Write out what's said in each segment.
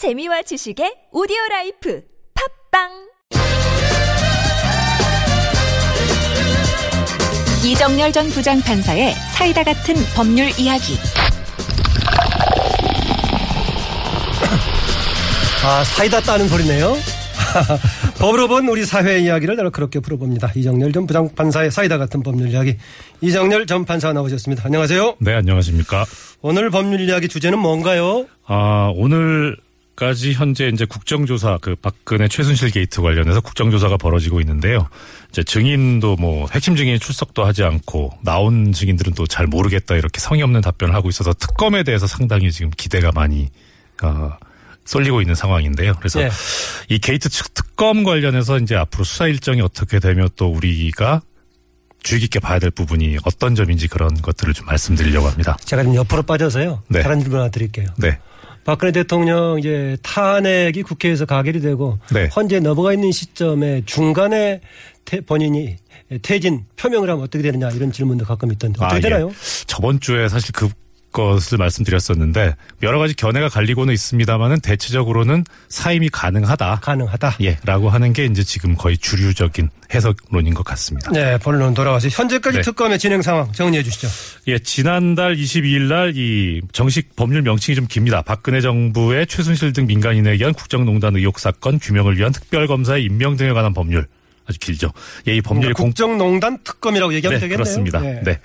재미와 지식의 오디오 라이프 팟빵 이정렬 전 부장 판사의 사이다 같은 법률 이야기. 아, 사이다 따는 소리네요. 법으로 본 우리 사회 이야기를 날카롭게 풀어봅니다. 이정렬 전 부장판사의 사이다 같은 법률 이야기. 이정렬 전 판사 나오셨습니다. 안녕하세요. 네, 안녕하십니까. 오늘 법률 이야기 주제는 뭔가요? 아, 오늘 까지 현재 이제 국정조사 그 박근혜 최순실 게이트 관련해서 국정조사가 벌어지고 있는데요. 이제 증인도 뭐 핵심 증인이 출석도 하지 않고 나온 증인들은 또 잘 모르겠다 이렇게 성의 없는 답변을 하고 있어서 특검에 대해서 상당히 지금 기대가 많이 어, 쏠리고 있는 상황인데요. 그래서 네. 이 게이트 측 특검 관련해서 이제 앞으로 수사 일정이 어떻게 되면 또 우리가 주의 깊게 봐야 될 부분이 어떤 점인지 그런 것들을 좀 말씀드리려고 합니다. 제가 좀 옆으로 빠져서요. 네. 다른 질문 하나 드릴게요. 네. 박근혜 대통령 이제 탄핵이 국회에서 가결이 되고 네. 헌재 넘어가 있는 시점에 중간에 태- 본인이 퇴진 표명을 하면 어떻게 되느냐 이런 질문도 가끔 있던데 어떻게 아, 예. 되나요? 저번 주에 사실 그 것을 말씀드렸었는데 여러 가지 견해가 갈리고는 있습니다만은 대체적으로는 사임이 가능하다. 가능하다. 예, 라고 하는 게 이제 지금 거의 주류적인 해석론인 것 같습니다. 네, 본론 돌아와서 현재까지 네. 특검의 진행 상황 정리해 주시죠. 예, 지난달 22일 날 이 정식 법률 명칭이 좀 깁니다. 박근혜 정부의 최순실 등 민간인에 의한 국정농단 의혹 사건 규명을 위한 특별검사의 임명 등에 관한 법률. 아주 길죠. 예, 이 법률이 공, 국정농단 특검이라고 얘기하면 네, 되겠네요. 그렇습니다. 네. 네.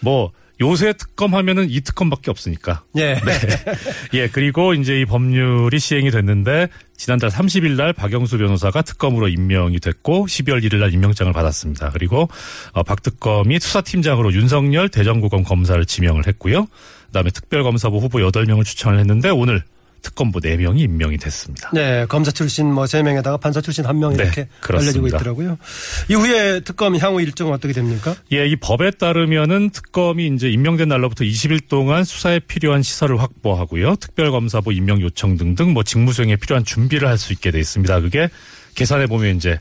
뭐 요새 특검 하면은 이 특검밖에 없으니까. 예. 예, 그리고 이제 이 법률이 시행이 됐는데 지난달 30일 날 박영수 변호사가 특검으로 임명이 됐고 12월 1일 날 임명장을 받았습니다. 그리고 어, 박 특검이 수사팀장으로 윤석열 대전고검 검사를 지명을 했고요. 그다음에 특별검사부 후보 8명을 추천을 했는데 오늘 특검부 4명이 임명이 됐습니다. 네, 검사 출신 뭐세 명에다가 판사 출신 한명 네, 이렇게 그렇습니다. 알려지고 있더라고요. 이후에 특검 향후 일정은 어떻게 됩니까? 예, 이 법에 따르면은 특검이 이제 임명된 날로부터 20일 동안 수사에 필요한 시설을 확보하고요. 특별검사부 임명 요청 등등 뭐 직무 수행에 필요한 준비를 할 수 있게 돼 있습니다. 그게 계산해 보면 이제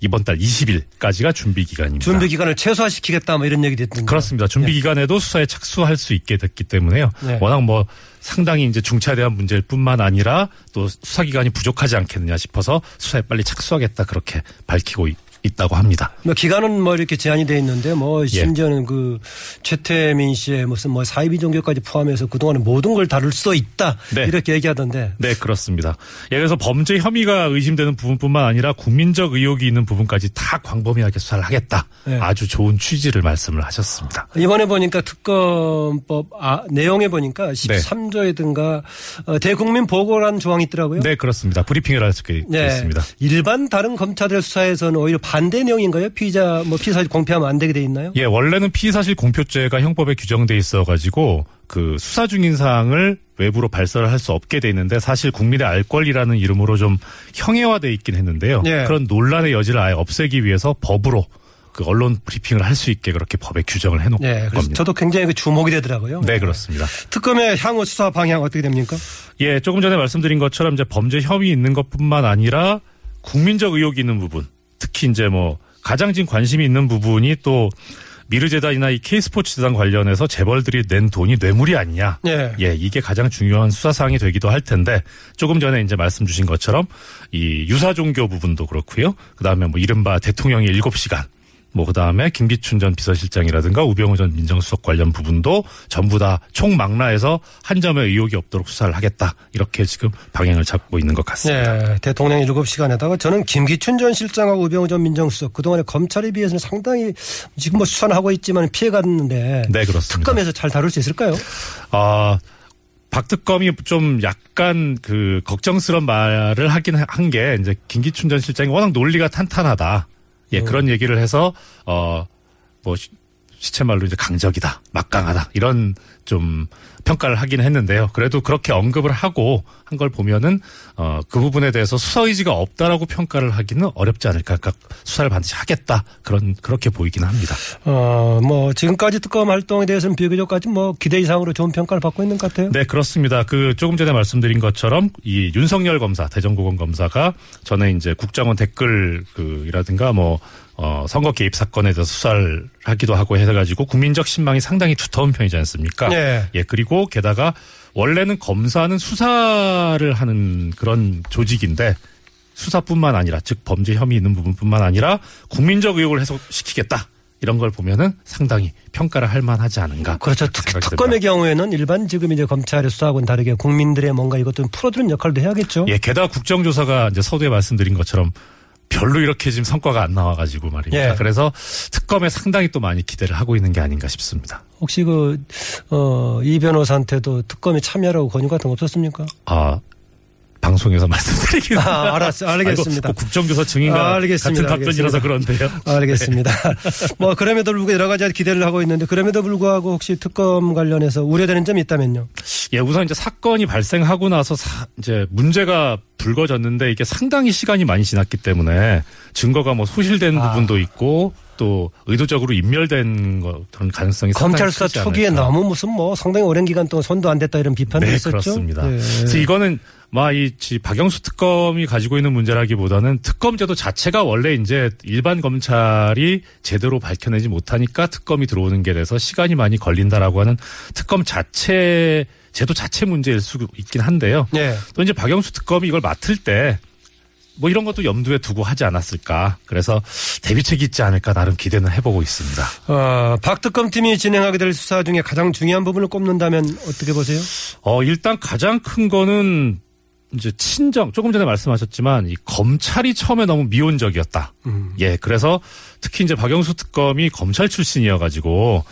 이번 달 20일까지가 준비 기간입니다. 준비 기간을 최소화시키겠다 뭐 이런 얘기 됐던데. 그렇습니다. 준비 기간에도 수사에 착수할 수 있게 됐기 때문에요. 네. 워낙 뭐 상당히 이제 중차대한 문제일 뿐만 아니라 또 수사 기간이 부족하지 않겠느냐 싶어서 수사에 빨리 착수하겠다 그렇게 밝히고 있, 있다고 합니다. 뭐 기간은 뭐 이렇게 제한이 돼 있는데 뭐 예. 심지어는 그 최태민 씨의 무슨 뭐 사이비 종교까지 포함해서 그동안에 모든 걸 다룰 수 있다 네. 이렇게 얘기하던데 네, 그렇습니다. 예, 그래서 범죄 혐의가 의심되는 부분뿐만 아니라 국민적 의혹이 있는 부분까지 다 광범위하게 수사를 하겠다. 네. 아주 좋은 취지를 말씀을 하셨습니다. 이번에 보니까 특검법 아, 내용에 보니까 네. 13조에든가 어, 대국민 보고라는 조항이 있더라고요. 네, 그렇습니다. 브리핑을 할 수 있게 네. 있습니다. 일반 다른 검찰의 수사에서는 오히려 반대 내용인가요? 피의자 뭐 피의사실 공표하면 안 되게 돼 있나요? 예, 원래는 피의사실 공표죄가 형법에 규정돼 있어 가지고 그 수사 중인 사항을 외부로 발설을 할 수 없게 돼 있는데 사실 국민의 알 권리라는 이름으로 좀 형해화돼 있긴 했는데요. 예. 그런 논란의 여지를 아예 없애기 위해서 법으로 그 언론 브리핑을 할 수 있게 그렇게 법에 규정을 해놓은 네, 겁니다. 저도 굉장히 그 주목이 되더라고요. 네, 그렇습니다. 특검의 향후 수사 방향 어떻게 됩니까? 예, 조금 전에 말씀드린 것처럼 이제 범죄 혐의 있는 것뿐만 아니라 국민적 의혹이 있는 부분, 특히 이제 뭐 가장 지금 관심이 있는 부분이 또 미르재단이나 이 K스포츠 재단 관련해서 재벌들이 낸 돈이 뇌물이 아니냐. 예. 예, 이게 가장 중요한 수사 사항이 되기도 할 텐데 조금 전에 이제 말씀 주신 것처럼 이 유사 종교 부분도 그렇고요. 그 다음에 뭐 이른바 대통령의 일곱 시간 뭐 그다음에 김기춘 전 비서실장이라든가 우병우 전 민정수석 관련 부분도 전부 다 총망라해서 한 점의 의혹이 없도록 수사를 하겠다. 이렇게 지금 방향을 잡고 있는 것 같습니다. 네, 대통령 7시간에다가 저는 김기춘 전 실장하고 우병우 전 민정수석 그동안에 검찰에 비해서는 상당히 지금 뭐 수사는 하고 있지만 피해갔는데 네, 그렇습니다. 특검에서 잘 다룰 수 있을까요? 아, 박특검이 좀 약간 그 걱정스러운 말을 하긴 한 게 이제 김기춘 전 실장이 워낙 논리가 탄탄하다. 예, 그런 얘기를 해서 어, 뭐 시- 시체 말로 이제 강적이다, 막강하다 이런 좀 평가를 하긴 했는데요. 그래도 그렇게 언급을 하고 한 걸 보면은 어, 그 부분에 대해서 수사 의지가 없다라고 평가를 하기는 어렵지 않을까. 그러니까 수사를 반드시 하겠다 그런 그렇게 보이기는 합니다. 어, 뭐 지금까지 특검 활동에 대해서는 비교적까지 뭐 기대 이상으로 좋은 평가를 받고 있는 것 같아요. 네, 그렇습니다. 그 조금 전에 말씀드린 것처럼 이 윤석열 검사, 대전고검 검사가 전에 이제 국정원 댓글 그이라든가 뭐 어, 선거 개입 사건에 대해서 수사를 하기도 하고 해가지고 국민적 신망이 상당히 두터운 편이지 않습니까? 예. 예, 그리고 게다가 원래는 검사는 수사를 하는 그런 조직인데 수사뿐만 아니라 즉 범죄 혐의 있는 부분뿐만 아니라 국민적 의혹을 해소시키겠다. 이런 걸 보면은 상당히 평가를 할 만하지 않은가. 그렇죠. 특히 특검의. 경우에는 일반 지금 이제 검찰의 수사하고는 다르게 국민들의 뭔가 이것도 풀어주는 역할도 해야겠죠. 예, 게다가 국정조사가 이제 서두에 말씀드린 것처럼 별로 이렇게 지금 성과가 안 나와가지고 말입니다. 예. 그래서 특검에 상당히 또 많이 기대를 하고 있는 게 아닌가 싶습니다. 혹시 그, 어, 이 변호사한테도 특검에 참여하라고 권유 같은 거 없었습니까? 아, 방송에서 말씀드리겠습니다. 아, 알았어. 알겠습니다. 뭐 국정조사 증인과 아, 알겠습니다. 같은 답변이라서 그런데요. 알겠습니다. 뭐 그럼에도 불구하고 여러 가지 기대를 하고 있는데 그럼에도 불구하고 혹시 특검 관련해서 우려되는 점이 있다면요. 예, 우선 이제 사건이 발생하고 나서 사- 이제 문제가 불거졌는데 이게 상당히 시간이 많이 지났기 때문에 증거가 뭐 소실된 아. 부분도 있고 또 의도적으로 인멸된 거 그런 가능성이 검찰 수사 초기에. 너무 무슨 뭐 상당히 오랜 기간 동안 손도 안 댔다 이런 비판도 네, 있었죠. 그렇습니다. 예. 그래서 이거는 막이 박영수 특검이 가지고 있는 문제라기보다는 특검제도 자체가 원래 이제 일반 검찰이 제대로 밝혀내지 못하니까 특검이 들어오는 게 돼서 시간이 많이 걸린다라고 하는 특검 자체 제도 자체 문제일 수 있긴 한데요. 예. 또 이제 박영수 특검이 이걸 맡을 때 뭐 이런 것도 염두에 두고 하지 않았을까. 그래서 대비책이 있지 않을까 나름 기대는 해보고 있습니다. 어, 박 특검 팀이 진행하게 될 수사 중에 가장 중요한 부분을 꼽는다면 어떻게 보세요? 어, 일단 가장 큰 거는 이제 친정, 조금 전에 말씀하셨지만 이 검찰이 처음에 너무 미온적이었다. 예, 그래서 특히 이제 박영수 특검이 검찰 출신이어 가지고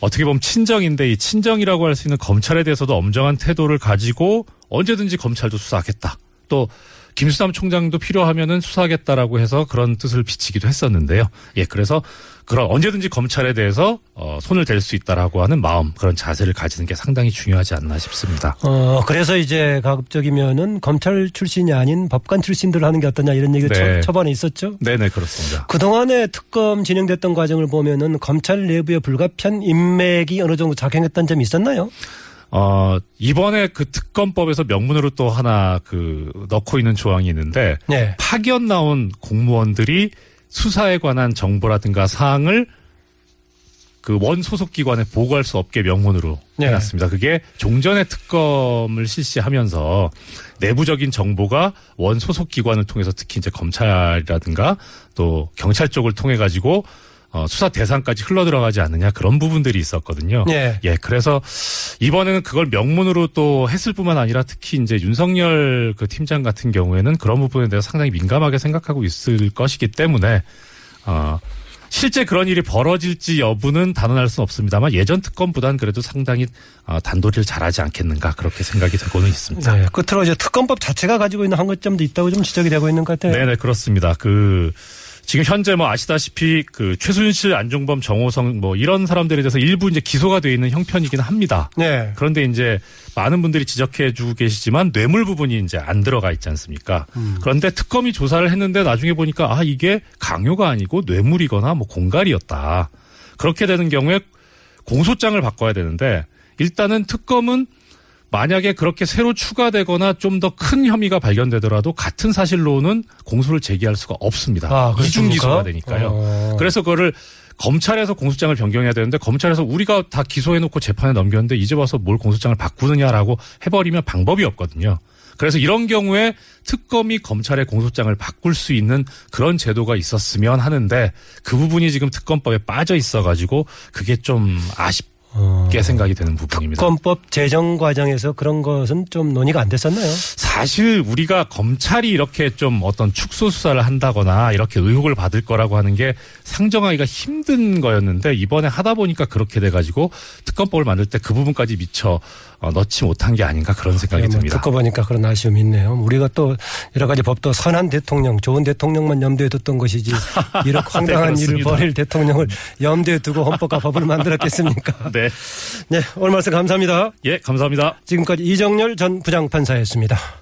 어떻게 보면 친정인데 이 친정이라고 할 수 있는 검찰에 대해서도 엄정한 태도를 가지고 언제든지 검찰도 수사하겠다. 또 김수남 총장도 필요하면은 수사하겠다라고 해서 그런 뜻을 비치기도 했었는데요. 예, 그래서 그런 언제든지 검찰에 대해서 어, 손을 댈 수 있다라고 하는 마음, 그런 자세를 가지는 게 상당히 중요하지 않나 싶습니다. 어, 그래서 이제 가급적이면은 검찰 출신이 아닌 법관 출신들 하는 게 어떠냐 이런 얘기가 네. 초, 초반에 있었죠. 네 네 그렇습니다. 그동안에 특검 진행됐던 과정을 보면은 검찰 내부의 불가피한 인맥이 어느 정도 작용했던 점이 있었나요? 어 이번에 그 특검법에서 명문으로 또 하나 그 넣고 있는 조항이 있는데 네. 파견 나온 공무원들이 수사에 관한 정보라든가 사항을 그 원 소속 기관에 보고할 수 없게 명문으로 네. 해놨습니다. 그게 종전의 특검을 실시하면서 내부적인 정보가 원 소속 기관을 통해서 특히 이제 검찰이라든가 또 경찰 쪽을 통해 가지고 어, 수사 대상까지 흘러 들어가지 않느냐 그런 부분들이 있었거든요. 네. 예, 그래서 이번에는 그걸 명문으로 또 했을 뿐만 아니라 특히 이제 윤석열 그 팀장 같은 경우에는 그런 부분에 대해서 상당히 민감하게 생각하고 있을 것이기 때문에 어 실제 그런 일이 벌어질지 여부는 단언할 수는 없습니다만 예전 특검보다는 그래도 상당히 어, 단도리를 잘하지 않겠는가 그렇게 생각이 되고는 있습니다. 네. 끝으로 이제 특검법 자체가 가지고 있는 한계점도 있다고 좀 지적이 되고 있는 것 같아요. 네 네 그렇습니다. 그 지금 현재 뭐 아시다시피 그 최순실, 안종범, 정호성 뭐 이런 사람들에 대해서 일부 이제 기소가 돼 있는 형편이긴 합니다. 네. 그런데 이제 많은 분들이 지적해 주고 계시지만 뇌물 부분이 이제 안 들어가 있지 않습니까? 그런데 특검이 조사를 했는데 나중에 보니까 아 이게 강요가 아니고 뇌물이거나 뭐 공갈이었다. 그렇게 되는 경우에 공소장을 바꿔야 되는데 일단은 특검은 만약에 그렇게 새로 추가되거나 좀 더 큰 혐의가 발견되더라도 같은 사실로는 공소를 제기할 수가 없습니다. 아, 이중? 기소가 되니까요. 어. 그래서 그거를 검찰에서 공소장을 변경해야 되는데 검찰에서 우리가 다 기소해놓고 재판에 넘겼는데 이제 와서 뭘 공소장을 바꾸느냐라고 해버리면 방법이 없거든요. 그래서 이런 경우에 특검이 검찰의 공소장을 바꿀 수 있는 그런 제도가 있었으면 하는데 그 부분이 지금 특검법에 빠져 있어가지고 그게 좀 아쉽 게 어. 생각이 되는 부분입니다. 특검법 제정 과정에서 그런 것은 좀 논의가 안 됐었나요? 사실 우리가 검찰이 이렇게 좀 어떤 축소 수사를 한다거나 이렇게 의혹을 받을 거라고 하는 게 상정하기가 힘든 거였는데 이번에 하다 보니까 그렇게 돼가지고 특검법을 만들 때 그 부분까지 미처 어, 넣지 못한 게 아닌가 그런 생각이 네, 뭐 듭니다. 듣고 보니까 그런 아쉬움이 있네요. 우리가 또 여러 가지 법도 선한 대통령, 좋은 대통령만 염두에 뒀던 것이지 이렇게 황당한 일을 그렇습니다. 벌일 대통령을 염두에 두고 헌법과 법을 만들었겠습니까? 네. 네, 오늘 말씀 감사합니다. 예, 감사합니다. 지금까지 이정열 전 부장판사였습니다.